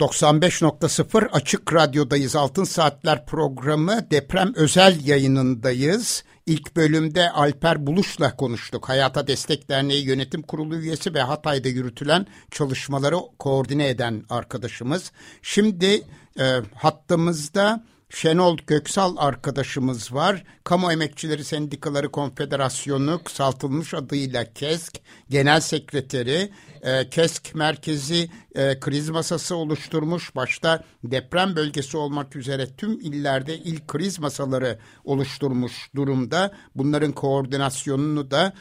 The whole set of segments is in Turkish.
...95.0 Açık Radyo'dayız. Altın Saatler programı deprem özel yayınındayız. İlk bölümde Alper Buluş'la konuştuk. Hayata Destek Derneği Yönetim Kurulu üyesi ve Hatay'da yürütülen çalışmaları koordine eden arkadaşımız. Şimdi e, hattımızda Şenol Göksal arkadaşımız var. Kamu Emekçileri Sendikaları Konfederasyonu kısaltılmış adıyla KESK Genel Sekreteri. E, KESK merkezi e, kriz masası oluşturmuş. Başta deprem bölgesi olmak üzere tüm illerde ilk kriz masaları oluşturmuş durumda. Bunların koordinasyonunu da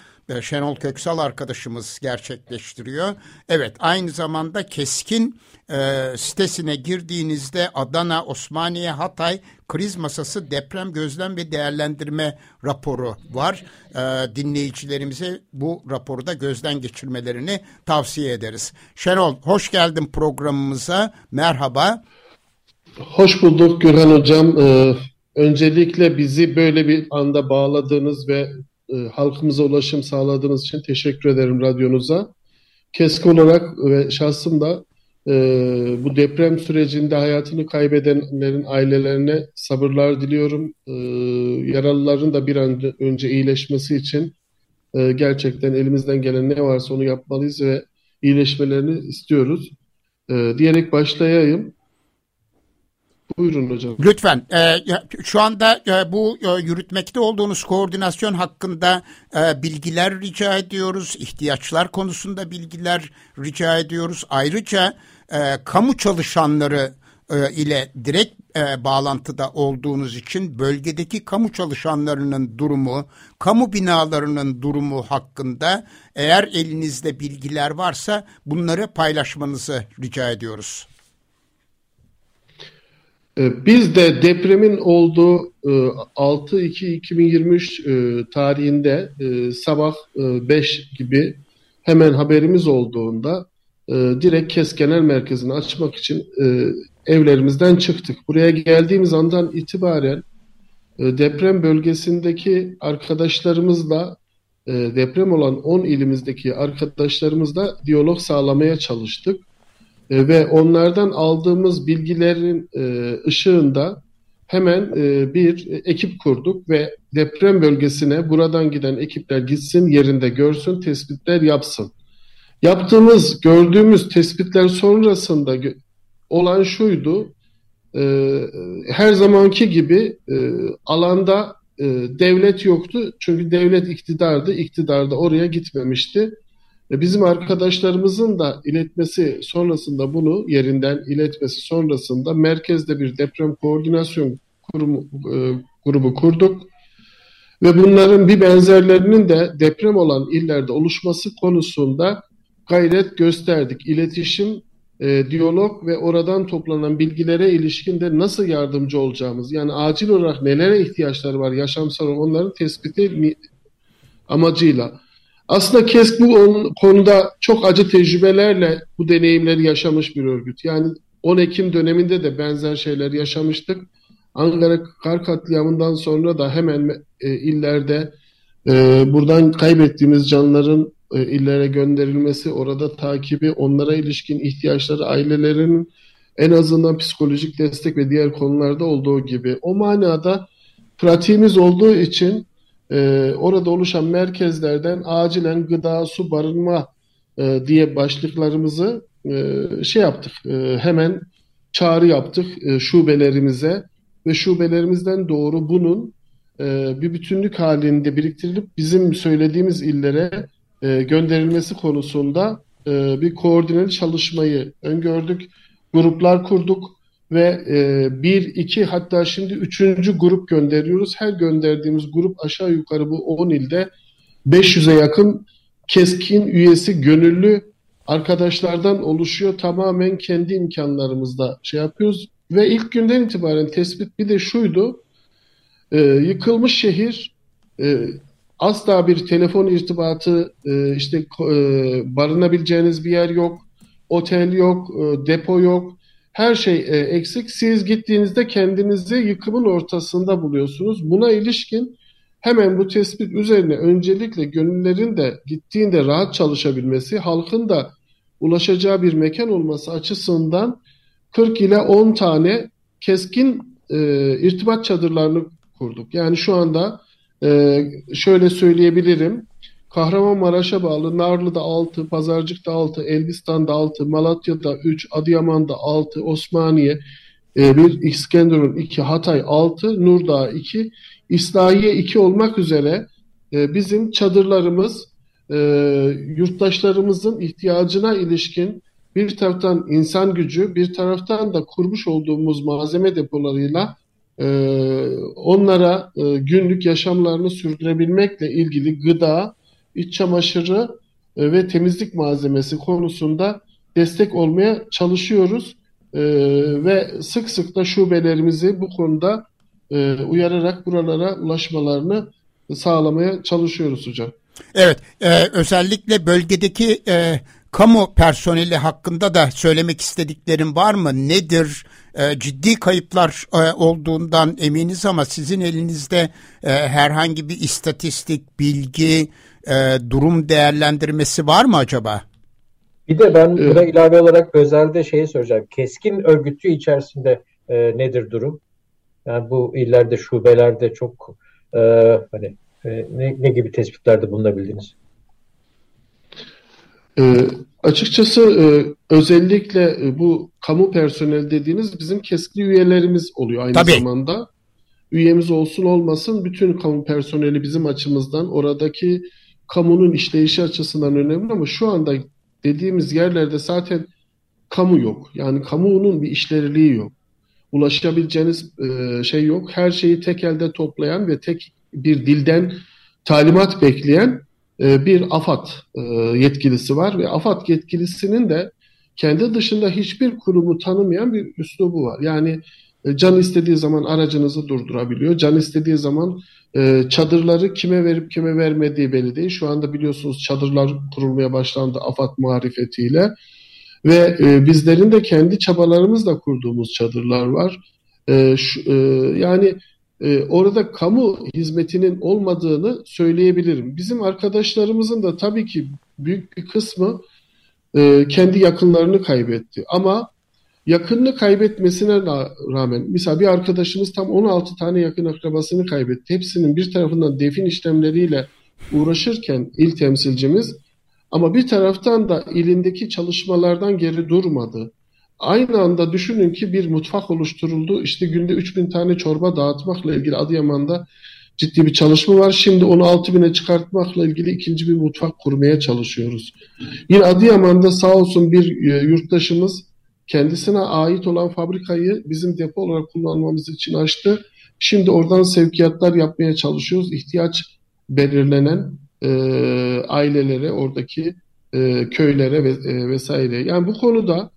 Şenol Köksal arkadaşımız gerçekleştiriyor. Evet aynı zamanda Keskin e, sitesine girdiğinizde Adana, Osmaniye, Hatay kriz masası deprem gözlem ve değerlendirme raporu var. E, dinleyicilerimize bu raporu da gözden geçirmelerini tavsiye ederiz. Şenol hoş geldin programımıza. Merhaba. Hoş bulduk Gürhan Hocam. Ee, öncelikle bizi böyle bir anda bağladığınız ve e, halkımıza ulaşım sağladığınız için teşekkür ederim radyonuza. Kesk olarak ve şahsım da e, bu deprem sürecinde hayatını kaybedenlerin ailelerine sabırlar diliyorum. E, yaralıların da bir an önce iyileşmesi için e, gerçekten elimizden gelen ne varsa onu yapmalıyız ve iyileşmelerini istiyoruz. E, diyerek başlayayım. Buyurun hocam. Lütfen. E, şu anda e, bu e, yürütmekte olduğunuz koordinasyon hakkında e, bilgiler rica ediyoruz. İhtiyaçlar konusunda bilgiler rica ediyoruz. Ayrıca e, kamu çalışanları e, ile direkt e, bağlantıda olduğunuz için bölgedeki kamu çalışanlarının durumu, kamu binalarının durumu hakkında eğer elinizde bilgiler varsa bunları paylaşmanızı rica ediyoruz. Ee, biz de depremin olduğu 6-2-2023 e, e, tarihinde e, sabah 5 gibi hemen haberimiz olduğunda direkt KES Genel Merkezi'ni açmak için evlerimizden çıktık. Buraya geldiğimiz andan itibaren deprem bölgesindeki arkadaşlarımızla deprem olan 10 ilimizdeki arkadaşlarımızla diyalog sağlamaya çalıştık. E, ve onlardan aldığımız bilgilerin e, ışığında hemen e, bir ekip kurduk ve deprem bölgesine buradan giden ekipler gitsin, yerinde görsün, tespitler yapsın. Yaptığımız, gördüğümüz tespitler sonrasında olan şuydu, her zamanki gibi alanda devlet yoktu. Çünkü devlet iktidardı, iktidar da oraya gitmemişti. Bizim arkadaşlarımızın da iletmesi sonrasında bunu yerinden iletmesi sonrasında merkezde bir deprem koordinasyon kurumu, e, grubu kurduk. Ve bunların bir benzerlerinin de deprem olan illerde oluşması konusunda gayret gösterdik. İletişim, e, diyalog ve oradan toplanan bilgilere ilişkin de nasıl yardımcı olacağımız, yani acil olarak nelere ihtiyaçları var yaşamsal onların tespiti amacıyla aslında KESK bu konuda çok acı tecrübelerle bu deneyimleri yaşamış bir örgüt. Yani 10 Ekim döneminde de benzer şeyler yaşamıştık. Ankara kar katliamından sonra da hemen e, illerde e, buradan kaybettiğimiz canların e, illere gönderilmesi, orada takibi, onlara ilişkin ihtiyaçları, ailelerin en azından psikolojik destek ve diğer konularda olduğu gibi. O manada pratiğimiz olduğu için e, orada oluşan merkezlerden acilen gıda, su, barınma e, diye başlıklarımızı e, şey yaptık. E, hemen çağrı yaptık e, şubelerimize ve şubelerimizden doğru bunun e, bir bütünlük halinde biriktirilip bizim söylediğimiz illere e, gönderilmesi konusunda e, bir koordineli çalışmayı öngördük. Gruplar kurduk. Ve e, bir, iki hatta şimdi üçüncü grup gönderiyoruz. Her gönderdiğimiz grup aşağı yukarı bu 10 ilde 500'e yakın keskin üyesi gönüllü arkadaşlardan oluşuyor. Tamamen kendi imkanlarımızda şey yapıyoruz. Ve ilk günden itibaren tespit bir de şuydu. E, yıkılmış şehir e, asla bir telefon irtibatı e, işte e, barınabileceğiniz bir yer yok. Otel yok, e, depo yok. Her şey e, eksik. Siz gittiğinizde kendinizi yıkımın ortasında buluyorsunuz. Buna ilişkin hemen bu tespit üzerine öncelikle gönüllerin de gittiğinde rahat çalışabilmesi, halkın da ulaşacağı bir mekan olması açısından 40 ile 10 tane keskin e, irtibat çadırlarını kurduk. Yani şu anda e, şöyle söyleyebilirim. Kahramanmaraş'a bağlı Narlı'da 6, Pazarcık'ta 6, Elbistan'da 6, Malatya'da 3, Adıyaman'da 6, Osmaniye e, 1, İskenderun 2, Hatay 6, Nurdağ 2, İslahiye 2 olmak üzere e, bizim çadırlarımız e, yurttaşlarımızın ihtiyacına ilişkin bir taraftan insan gücü, bir taraftan da kurmuş olduğumuz malzeme depolarıyla e, onlara e, günlük yaşamlarını sürdürebilmekle ilgili gıda, iç çamaşırı e, ve temizlik malzemesi konusunda destek olmaya çalışıyoruz. E, ve sık sık da şubelerimizi bu konuda e, uyararak buralara ulaşmalarını sağlamaya çalışıyoruz hocam. Evet, e, özellikle bölgedeki e, kamu personeli hakkında da söylemek istediklerim var mı? Nedir? E, ciddi kayıplar e, olduğundan eminiz ama sizin elinizde e, herhangi bir istatistik, bilgi, e, durum değerlendirmesi var mı acaba? Bir de ben buna ilave olarak özelde şeyi soracağım. Keskin örgütü içerisinde e, nedir durum? Yani bu illerde, şubelerde çok e, hani e, ne, ne gibi tespitlerde bulunabildiniz? E, açıkçası e, özellikle e, bu kamu personeli dediğiniz bizim keskin üyelerimiz oluyor aynı Tabii. zamanda. Üyemiz olsun olmasın bütün kamu personeli bizim açımızdan oradaki kamunun işleyişi açısından önemli ama şu anda dediğimiz yerlerde zaten kamu yok. Yani kamunun bir işlerliği yok. Ulaşabileceğiniz e, şey yok. Her şeyi tek elde toplayan ve tek bir dilden talimat bekleyen e, bir AFAD e, yetkilisi var ve AFAD yetkilisinin de kendi dışında hiçbir kurumu tanımayan bir üslubu var. Yani e, can istediği zaman aracınızı durdurabiliyor. Can istediği zaman çadırları kime verip kime vermediği belli değil. Şu anda biliyorsunuz çadırlar kurulmaya başlandı AFAD marifetiyle. Ve bizlerin de kendi çabalarımızla kurduğumuz çadırlar var. yani e, orada kamu hizmetinin olmadığını söyleyebilirim. Bizim arkadaşlarımızın da tabii ki büyük bir kısmı e, kendi yakınlarını kaybetti. Ama yakınını kaybetmesine rağmen mesela bir arkadaşımız tam 16 tane yakın akrabasını kaybetti. Hepsinin bir tarafından defin işlemleriyle uğraşırken il temsilcimiz ama bir taraftan da ilindeki çalışmalardan geri durmadı. Aynı anda düşünün ki bir mutfak oluşturuldu. İşte günde 3000 tane çorba dağıtmakla ilgili Adıyaman'da ciddi bir çalışma var. Şimdi onu 6000'e çıkartmakla ilgili ikinci bir mutfak kurmaya çalışıyoruz. Yine Adıyaman'da sağ olsun bir e, yurttaşımız kendisine ait olan fabrikayı bizim depo olarak kullanmamız için açtı. Şimdi oradan sevkiyatlar yapmaya çalışıyoruz. İhtiyaç belirlenen e, ailelere, oradaki e, köylere ve, e, vesaire. Yani bu konuda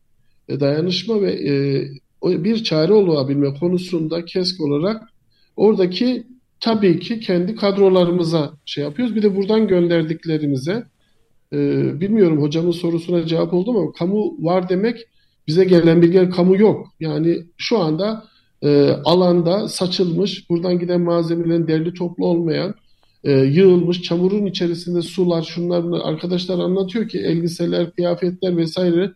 dayanışma ve e, bir çare olabilme konusunda kesk olarak oradaki tabii ki kendi kadrolarımıza şey yapıyoruz. Bir de buradan gönderdiklerimize e, bilmiyorum hocamın sorusuna cevap oldu mu? Kamu var demek bize gelen bilgiler kamu yok. Yani şu anda e, alanda saçılmış, buradan giden malzemelerin derli toplu olmayan, e, yığılmış, çamurun içerisinde sular, şunlar arkadaşlar anlatıyor ki elbiseler, kıyafetler vesaire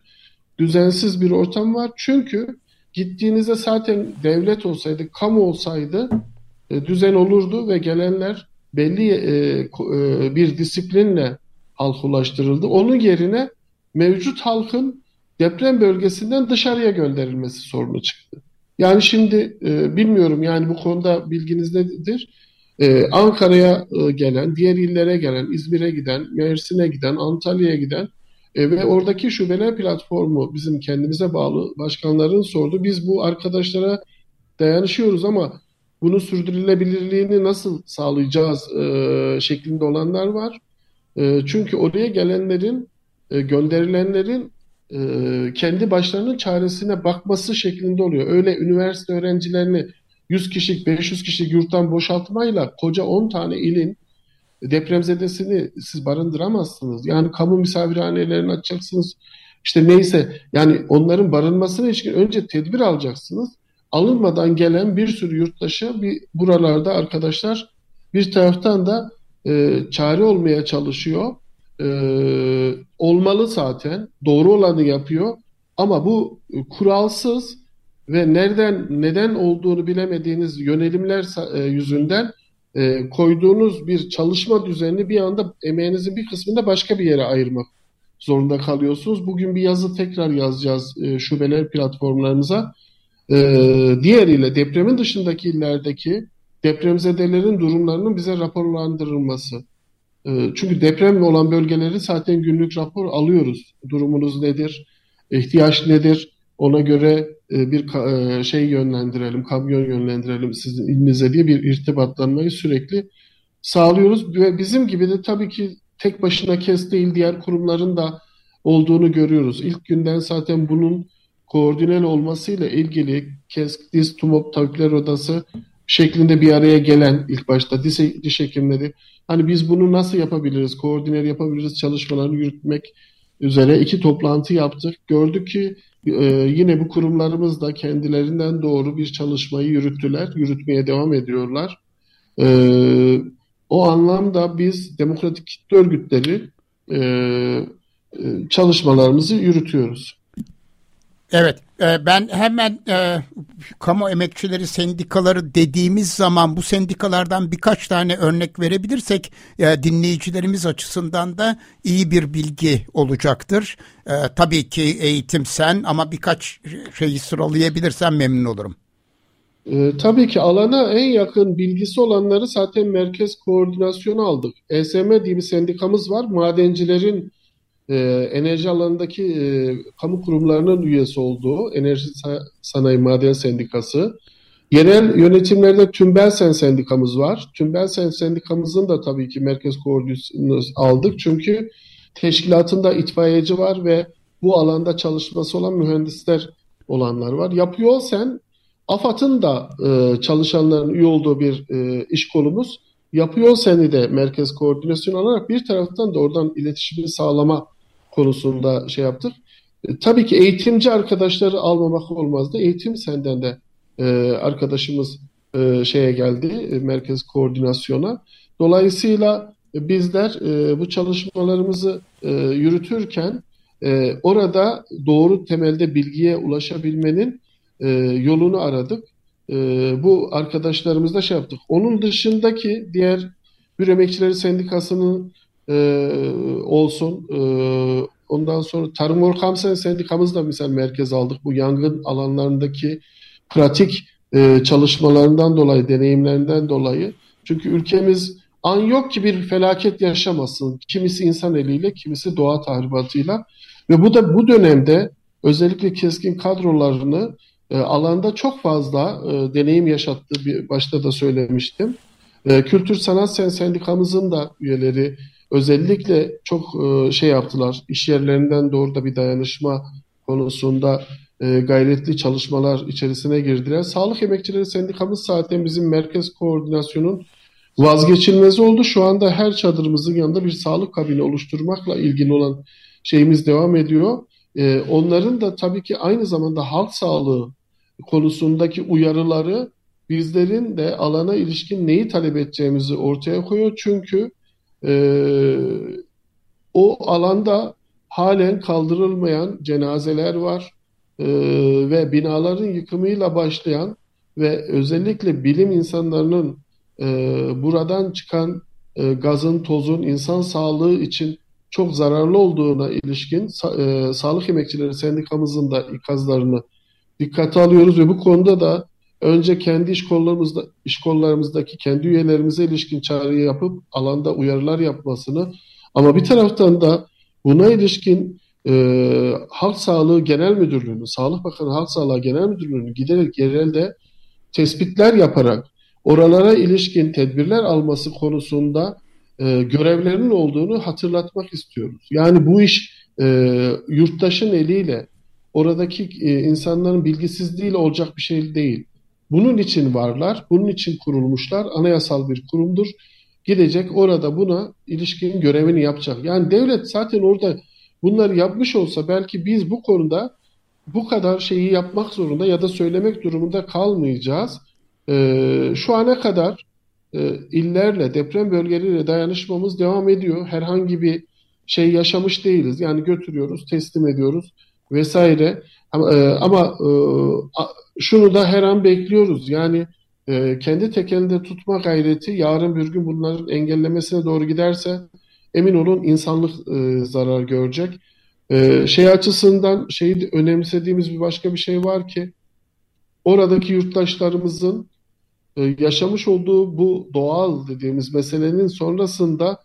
düzensiz bir ortam var. Çünkü gittiğinizde zaten devlet olsaydı, kamu olsaydı e, düzen olurdu ve gelenler belli e, e, bir disiplinle halk ulaştırıldı. Onun yerine mevcut halkın deprem bölgesinden dışarıya gönderilmesi sorunu çıktı. Yani şimdi e, bilmiyorum yani bu konuda bilginiz nedir? E, Ankara'ya e, gelen, diğer illere gelen, İzmir'e giden, Mersin'e giden, Antalya'ya giden E, ve oradaki şubeler platformu bizim kendimize bağlı başkanların sordu. Biz bu arkadaşlara dayanışıyoruz ama bunu sürdürülebilirliğini nasıl sağlayacağız e, şeklinde olanlar var. E, çünkü oraya gelenlerin, e, gönderilenlerin e, kendi başlarının çaresine bakması şeklinde oluyor. Öyle üniversite öğrencilerini 100 kişilik, 500 kişilik yurttan boşaltmayla koca 10 tane ilin depremzedesini siz barındıramazsınız. Yani kamu misafirhanelerini açacaksınız. İşte neyse yani onların barınmasına ilişkin önce tedbir alacaksınız. Alınmadan gelen bir sürü yurttaşı bir buralarda arkadaşlar bir taraftan da e, çare olmaya çalışıyor. E, olmalı zaten. Doğru olanı yapıyor. Ama bu kuralsız ve nereden neden olduğunu bilemediğiniz yönelimler e, yüzünden e, koyduğunuz bir çalışma düzenini bir anda emeğinizin bir kısmını başka bir yere ayırmak zorunda kalıyorsunuz. Bugün bir yazı tekrar yazacağız e, şubeler platformlarımıza. E, diğeriyle depremin dışındaki illerdeki depremzedelerin durumlarının bize raporlandırılması. E, çünkü depremli olan bölgeleri zaten günlük rapor alıyoruz. Durumunuz nedir? ihtiyaç nedir? Ona göre e, bir e, şey yönlendirelim, kamyon yönlendirelim sizin ilinize diye bir irtibatlanmayı sürekli sağlıyoruz. Ve bizim gibi de tabii ki tek başına KES değil diğer kurumların da olduğunu görüyoruz. İlk günden zaten bunun koordinel olmasıyla ilgili KES, DİS, TUMOP, Tabipler Odası şeklinde bir araya gelen ilk başta diş, diş hekimleri hani biz bunu nasıl yapabiliriz, koordinel yapabiliriz çalışmalarını yürütmek üzere iki toplantı yaptık. Gördük ki e, yine bu kurumlarımız da kendilerinden doğru bir çalışmayı yürüttüler, yürütmeye devam ediyorlar. E, o anlamda biz demokratik kitle örgütleri e, e, çalışmalarımızı yürütüyoruz. Evet, e, ben hemen e, kamu emekçileri sendikaları dediğimiz zaman bu sendikalardan birkaç tane örnek verebilirsek e, dinleyicilerimiz açısından da iyi bir bilgi olacaktır. Tabii ki eğitim sen ama birkaç şeyi sıralayabilirsen memnun olurum. E, tabii ki alana en yakın bilgisi olanları zaten merkez koordinasyonu aldık. ESM diye bir sendikamız var. Madencilerin e, enerji alanındaki e, kamu kurumlarının üyesi olduğu Enerji Sanayi Maden Sendikası. Yerel yönetimlerde Tümbelsen Sendikamız var. Tümbelsen Sendikamızın da tabii ki merkez koordinasyonu aldık. Çünkü teşkilatında itfaiyeci var ve bu alanda çalışması olan mühendisler olanlar var. Yapıyor sen AFAD'ın da e, çalışanların üye olduğu bir e, iş kolumuz. Yapıyor seni de merkez koordinasyon alarak bir taraftan da oradan iletişimi sağlama konusunda şey yaptık. E, tabii ki eğitimci arkadaşları almamak olmazdı. Eğitim senden de e, arkadaşımız e, şeye geldi, e, merkez koordinasyona. Dolayısıyla bizler e, bu çalışmalarımızı e, yürütürken e, orada doğru temelde bilgiye ulaşabilmenin e, yolunu aradık. E, bu arkadaşlarımızla şey yaptık. Onun dışındaki diğer bir emekçileri sendikasının e, olsun. E, ondan sonra Tarım Orkamsen Sendikamız da misal merkez aldık. Bu yangın alanlarındaki pratik e, çalışmalarından dolayı, deneyimlerinden dolayı. Çünkü ülkemiz an yok ki bir felaket yaşamasın. Kimisi insan eliyle, kimisi doğa tahribatıyla. Ve bu da bu dönemde özellikle keskin kadrolarını e, alanda çok fazla e, deneyim yaşattı. Bir, başta da söylemiştim. E, Kültür Sanat Sen Sendikamızın da üyeleri özellikle çok e, şey yaptılar. İş yerlerinden doğru da bir dayanışma konusunda e, gayretli çalışmalar içerisine girdiler. Sağlık Emekçileri Sendikamız zaten bizim merkez koordinasyonun vazgeçilmezi oldu. Şu anda her çadırımızın yanında bir sağlık kabini oluşturmakla ilgili olan şeyimiz devam ediyor. E, onların da tabii ki aynı zamanda halk sağlığı konusundaki uyarıları bizlerin de alana ilişkin neyi talep edeceğimizi ortaya koyuyor. Çünkü e, o alanda halen kaldırılmayan cenazeler var. E, ve binaların yıkımıyla başlayan ve özellikle bilim insanlarının e, buradan çıkan e, gazın, tozun insan sağlığı için çok zararlı olduğuna ilişkin e, Sağlık Emekçileri Sendikamızın da ikazlarını dikkate alıyoruz ve bu konuda da önce kendi iş kollarımızda iş kollarımızdaki kendi üyelerimize ilişkin çağrı yapıp alanda uyarılar yapmasını ama bir taraftan da buna ilişkin e, Halk Sağlığı Genel Müdürlüğü'nün, Sağlık Bakanı Halk Sağlığı Genel Müdürlüğü'nün giderek yerelde tespitler yaparak oralara ilişkin tedbirler alması konusunda e, görevlerinin olduğunu hatırlatmak istiyoruz. Yani bu iş e, yurttaşın eliyle oradaki e, insanların bilgisizliğiyle olacak bir şey değil. Bunun için varlar, bunun için kurulmuşlar. Anayasal bir kurumdur. Gidecek orada buna ilişkin görevini yapacak. Yani devlet zaten orada bunları yapmış olsa belki biz bu konuda bu kadar şeyi yapmak zorunda ya da söylemek durumunda kalmayacağız. Ee, şu ana kadar e, illerle, deprem bölgeleriyle dayanışmamız devam ediyor. Herhangi bir şey yaşamış değiliz. Yani götürüyoruz, teslim ediyoruz vesaire. Ama, e, ama e, şunu da her an bekliyoruz. Yani e, kendi tekelinde tutma gayreti yarın bir gün bunların engellemesine doğru giderse emin olun insanlık e, zarar görecek. E, şey açısından şeyi önemsediğimiz bir başka bir şey var ki oradaki yurttaşlarımızın e, yaşamış olduğu bu doğal dediğimiz meselenin sonrasında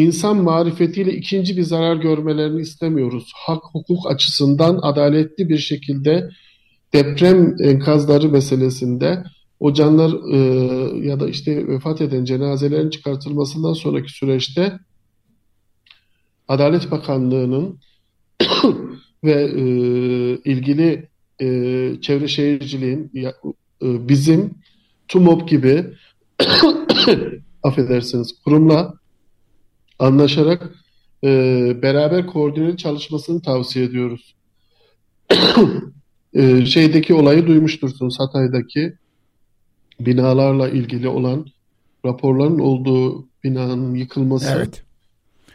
insan marifetiyle ikinci bir zarar görmelerini istemiyoruz. Hak hukuk açısından adaletli bir şekilde deprem enkazları meselesinde o canlar e, ya da işte vefat eden cenazelerin çıkartılmasından sonraki süreçte Adalet Bakanlığı'nın ve e, ilgili e, çevre şehirciliğin e, bizim TUMOP gibi affedersiniz kurumla anlaşarak e, beraber koordineli çalışmasını tavsiye ediyoruz. e, şeydeki olayı duymuştursunuz Hatay'daki binalarla ilgili olan raporların olduğu binanın yıkılması evet.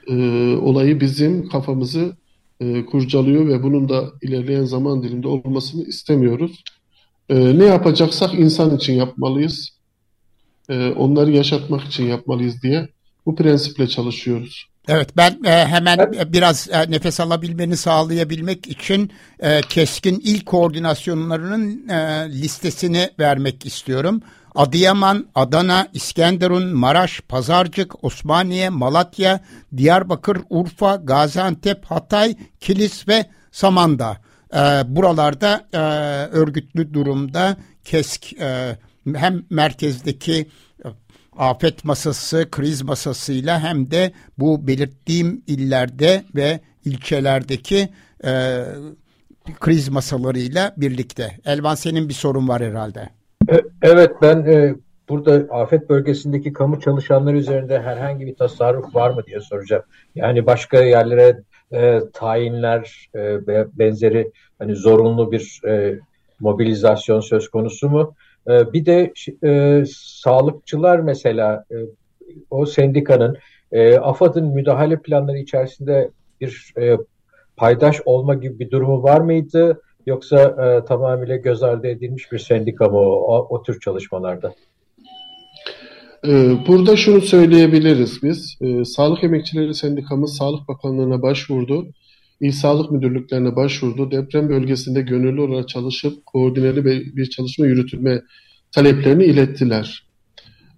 e, olayı bizim kafamızı e, kurcalıyor ve bunun da ilerleyen zaman diliminde olmasını istemiyoruz. E, ne yapacaksak insan için yapmalıyız. E, onları yaşatmak için yapmalıyız diye bu prensiple çalışıyoruz. Evet ben e, hemen evet. biraz e, nefes alabilmeni sağlayabilmek için e, keskin il koordinasyonlarının e, listesini vermek istiyorum. Adıyaman, Adana, İskenderun, Maraş, Pazarcık, Osmaniye, Malatya, Diyarbakır, Urfa, Gaziantep, Hatay, Kilis ve Samandağ. E, buralarda e, örgütlü durumda KESK e, hem merkezdeki afet masası, kriz masasıyla hem de bu belirttiğim illerde ve ilçelerdeki e, kriz masalarıyla birlikte. Elvan senin bir sorun var herhalde. E, evet ben e, burada afet bölgesindeki kamu çalışanları üzerinde herhangi bir tasarruf var mı diye soracağım. Yani başka yerlere e, tayinler ve benzeri hani zorunlu bir e, mobilizasyon söz konusu mu? E, bir de e, sağlıkçılar mesela e, o sendikanın e, AFAD'ın müdahale planları içerisinde bir e, paydaş olma gibi bir durumu var mıydı? Yoksa e, tamamıyla göz ardı edilmiş bir sendika mı o, o tür çalışmalarda? E, burada şunu söyleyebiliriz biz. E, Sağlık Emekçileri Sendikamız Sağlık Bakanlığı'na başvurdu. İl Sağlık Müdürlüklerine başvurdu. Deprem bölgesinde gönüllü olarak çalışıp koordineli bir çalışma yürütülme taleplerini ilettiler.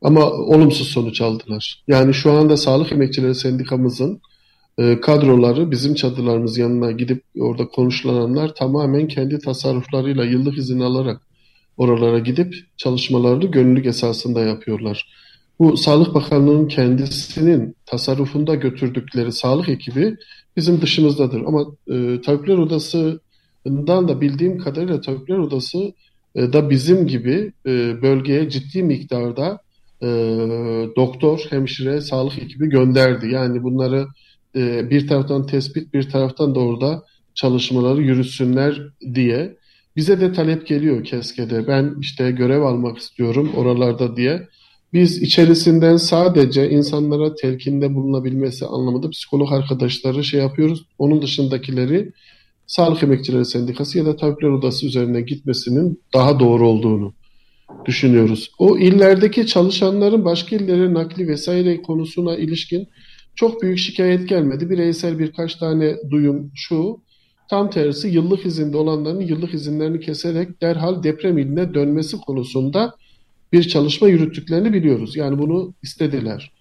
Ama olumsuz sonuç aldılar. Yani şu anda Sağlık Emekçileri Sendikamızın e, kadroları bizim çadırlarımız yanına gidip orada konuşulanlar tamamen kendi tasarruflarıyla yıllık izin alarak oralara gidip çalışmalarını gönüllülük esasında yapıyorlar. Bu Sağlık Bakanlığı'nın kendisinin tasarrufunda götürdükleri sağlık ekibi bizim dışımızdadır. Ama e, Tabipler Odası'ndan da bildiğim kadarıyla Tabipler Odası e, da bizim gibi e, bölgeye ciddi miktarda e, doktor, hemşire, sağlık ekibi gönderdi. Yani bunları e, bir taraftan tespit, bir taraftan da orada çalışmaları yürütsünler diye. Bize de talep geliyor Keske'de. Ben işte görev almak istiyorum oralarda diye. Biz içerisinden sadece insanlara telkinde bulunabilmesi anlamında psikolog arkadaşları şey yapıyoruz. Onun dışındakileri Sağlık Emekçileri Sendikası ya da Tabipler Odası üzerine gitmesinin daha doğru olduğunu düşünüyoruz. O illerdeki çalışanların başka illere nakli vesaire konusuna ilişkin çok büyük şikayet gelmedi. Bireysel birkaç tane duyum şu. Tam tersi yıllık izinde olanların yıllık izinlerini keserek derhal deprem iline dönmesi konusunda bir çalışma yürüttüklerini biliyoruz. Yani bunu istediler.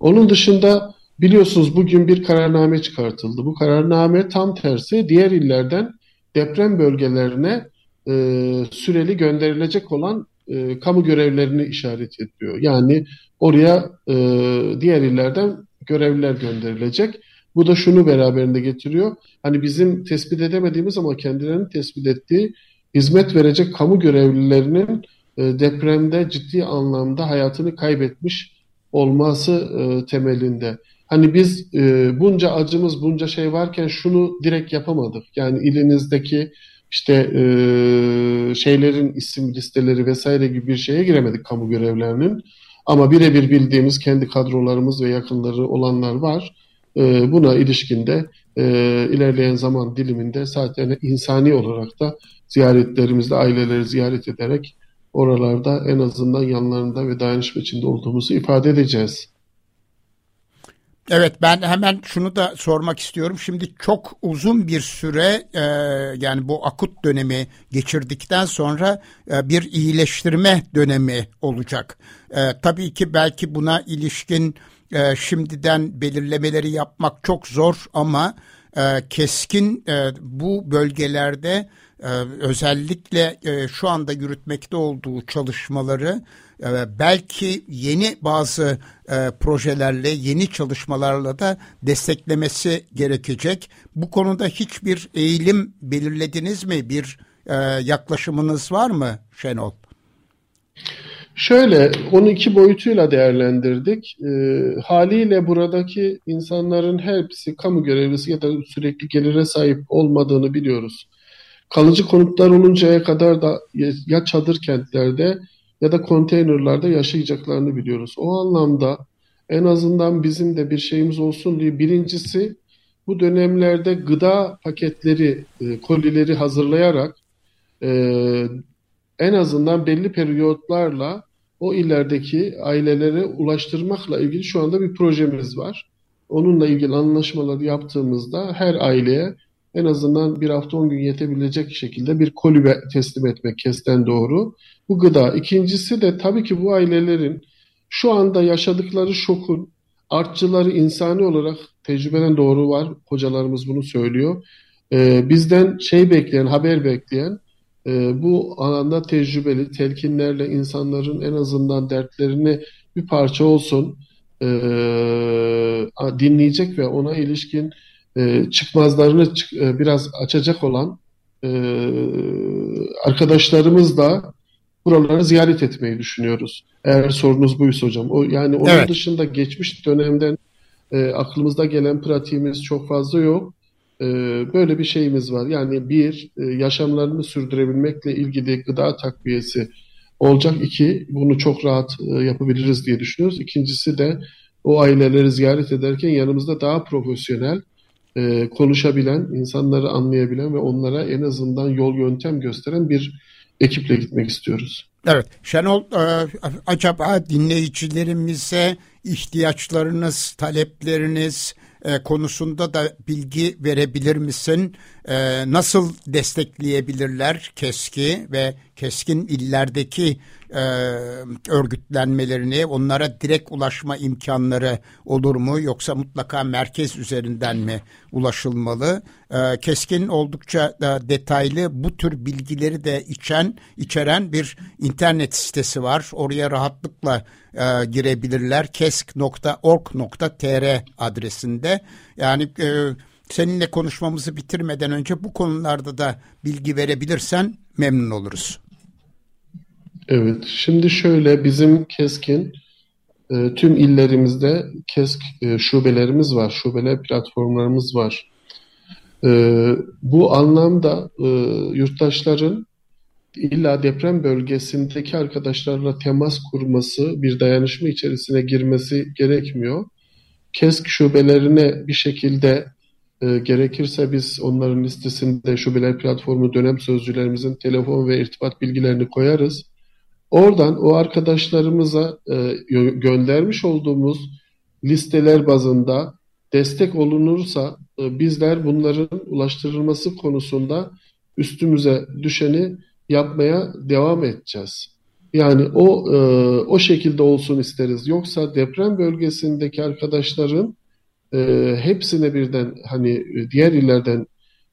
Onun dışında Biliyorsunuz bugün bir kararname çıkartıldı. Bu kararname tam tersi diğer illerden deprem bölgelerine e, süreli gönderilecek olan e, kamu görevlerini işaret ediyor. Yani oraya e, diğer illerden görevliler gönderilecek. Bu da şunu beraberinde getiriyor. Hani bizim tespit edemediğimiz ama kendilerinin tespit ettiği hizmet verecek kamu görevlilerinin depremde ciddi anlamda hayatını kaybetmiş olması e, temelinde. Hani biz e, bunca acımız, bunca şey varken şunu direkt yapamadık. Yani ilinizdeki işte e, şeylerin isim listeleri vesaire gibi bir şeye giremedik kamu görevlerinin. Ama birebir bildiğimiz kendi kadrolarımız ve yakınları olanlar var. E, buna ilişkinde e, ilerleyen zaman diliminde zaten insani olarak da ziyaretlerimizde aileleri ziyaret ederek oralarda en azından yanlarında ve dayanışma içinde olduğumuzu ifade edeceğiz. Evet ben hemen şunu da sormak istiyorum. Şimdi çok uzun bir süre e, yani bu akut dönemi geçirdikten sonra e, bir iyileştirme dönemi olacak. E, tabii ki belki buna ilişkin e, şimdiden belirlemeleri yapmak çok zor ama e, keskin e, bu bölgelerde e, özellikle e, şu anda yürütmekte olduğu çalışmaları e, belki yeni bazı e, projelerle, yeni çalışmalarla da desteklemesi gerekecek. Bu konuda hiçbir eğilim belirlediniz mi? Bir yaklaşımınız var mı Şenol? Şöyle, onu iki boyutuyla değerlendirdik. E, haliyle buradaki insanların hepsi kamu görevlisi ya da sürekli gelire sahip olmadığını biliyoruz. Kalıcı konutlar oluncaya kadar da ya çadır kentlerde ya da konteynerlarda yaşayacaklarını biliyoruz. O anlamda en azından bizim de bir şeyimiz olsun diye birincisi bu dönemlerde gıda paketleri, e, kolileri hazırlayarak e, en azından belli periyotlarla o illerdeki ailelere ulaştırmakla ilgili şu anda bir projemiz var. Onunla ilgili anlaşmaları yaptığımızda her aileye en azından bir hafta on gün yetebilecek şekilde bir koli teslim etmek kesten doğru. Bu gıda. İkincisi de tabii ki bu ailelerin şu anda yaşadıkları şokun artçıları insani olarak tecrübeden doğru var. Hocalarımız bunu söylüyor. Ee, bizden şey bekleyen, haber bekleyen e, bu alanda tecrübeli telkinlerle insanların en azından dertlerini bir parça olsun e, dinleyecek ve ona ilişkin e, çıkmazlarını çık, e, biraz açacak olan e, arkadaşlarımız da buraları ziyaret etmeyi düşünüyoruz. Eğer sorunuz buysa hocam. O yani onun evet. dışında geçmiş dönemden e, aklımızda gelen pratiğimiz çok fazla yok. E, böyle bir şeyimiz var. Yani bir e, yaşamlarını sürdürebilmekle ilgili gıda takviyesi olacak. İki bunu çok rahat e, yapabiliriz diye düşünüyoruz. İkincisi de o aileleri ziyaret ederken yanımızda daha profesyonel e, konuşabilen, insanları anlayabilen ve onlara en azından yol yöntem gösteren bir ekiple gitmek istiyoruz. Evet, Şenol e, acaba dinleyicilerimize ihtiyaçlarınız, talepleriniz e, konusunda da bilgi verebilir misin? E, nasıl destekleyebilirler KESK'i ve KESK'in illerdeki e, örgütlenmelerini, onlara direkt ulaşma imkanları olur mu yoksa mutlaka merkez üzerinden mi ulaşılmalı? E, Keskin oldukça da detaylı bu tür bilgileri de içen içeren bir internet sitesi var. Oraya rahatlıkla e, girebilirler. kesk.org.tr adresinde. Yani e, seninle konuşmamızı bitirmeden önce bu konularda da bilgi verebilirsen memnun oluruz. Evet, şimdi şöyle bizim Keskin e, tüm illerimizde KESK e, şubelerimiz var, şubeler platformlarımız var. E, bu anlamda e, yurttaşların illa deprem bölgesindeki arkadaşlarla temas kurması, bir dayanışma içerisine girmesi gerekmiyor. KESK şubelerine bir şekilde e, gerekirse biz onların listesinde şubeler platformu dönem sözcülerimizin telefon ve irtibat bilgilerini koyarız. Oradan o arkadaşlarımıza e, göndermiş olduğumuz listeler bazında destek olunursa e, bizler bunların ulaştırılması konusunda üstümüze düşeni yapmaya devam edeceğiz. Yani o e, o şekilde olsun isteriz. Yoksa deprem bölgesindeki arkadaşların hepsine birden hani diğer illerden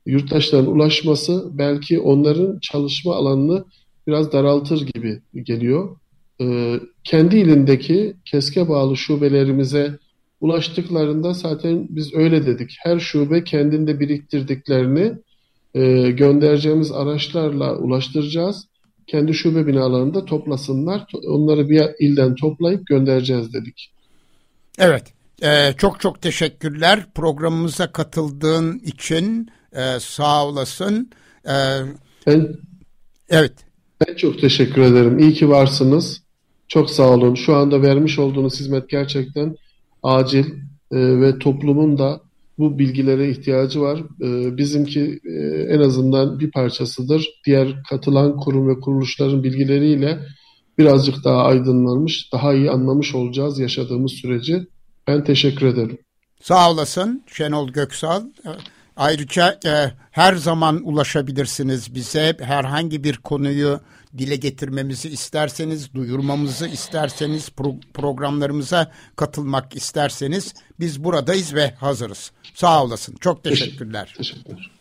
yurttaşların ulaşması belki onların çalışma alanını biraz daraltır gibi geliyor. E, kendi ilindeki keske bağlı şubelerimize ulaştıklarında zaten biz öyle dedik. Her şube kendinde biriktirdiklerini e, göndereceğimiz araçlarla ulaştıracağız. Kendi şube binalarında toplasınlar. Onları bir ilden toplayıp göndereceğiz dedik. Evet. Ee, çok çok teşekkürler programımıza katıldığın için e, sağ olasın. Ee, ben, evet. Ben çok teşekkür ederim. İyi ki varsınız. Çok sağ olun. Şu anda vermiş olduğunuz hizmet gerçekten acil e, ve toplumun da bu bilgilere ihtiyacı var. E, bizimki e, en azından bir parçasıdır. Diğer katılan kurum ve kuruluşların bilgileriyle birazcık daha aydınlanmış, daha iyi anlamış olacağız yaşadığımız süreci. Ben teşekkür ederim. Sağ olasın Şenol Göksal. Ayrıca e, her zaman ulaşabilirsiniz bize. Herhangi bir konuyu dile getirmemizi isterseniz, duyurmamızı isterseniz, pro programlarımıza katılmak isterseniz biz buradayız ve hazırız. Sağ olasın. Çok teşekkürler. Teşekkürler.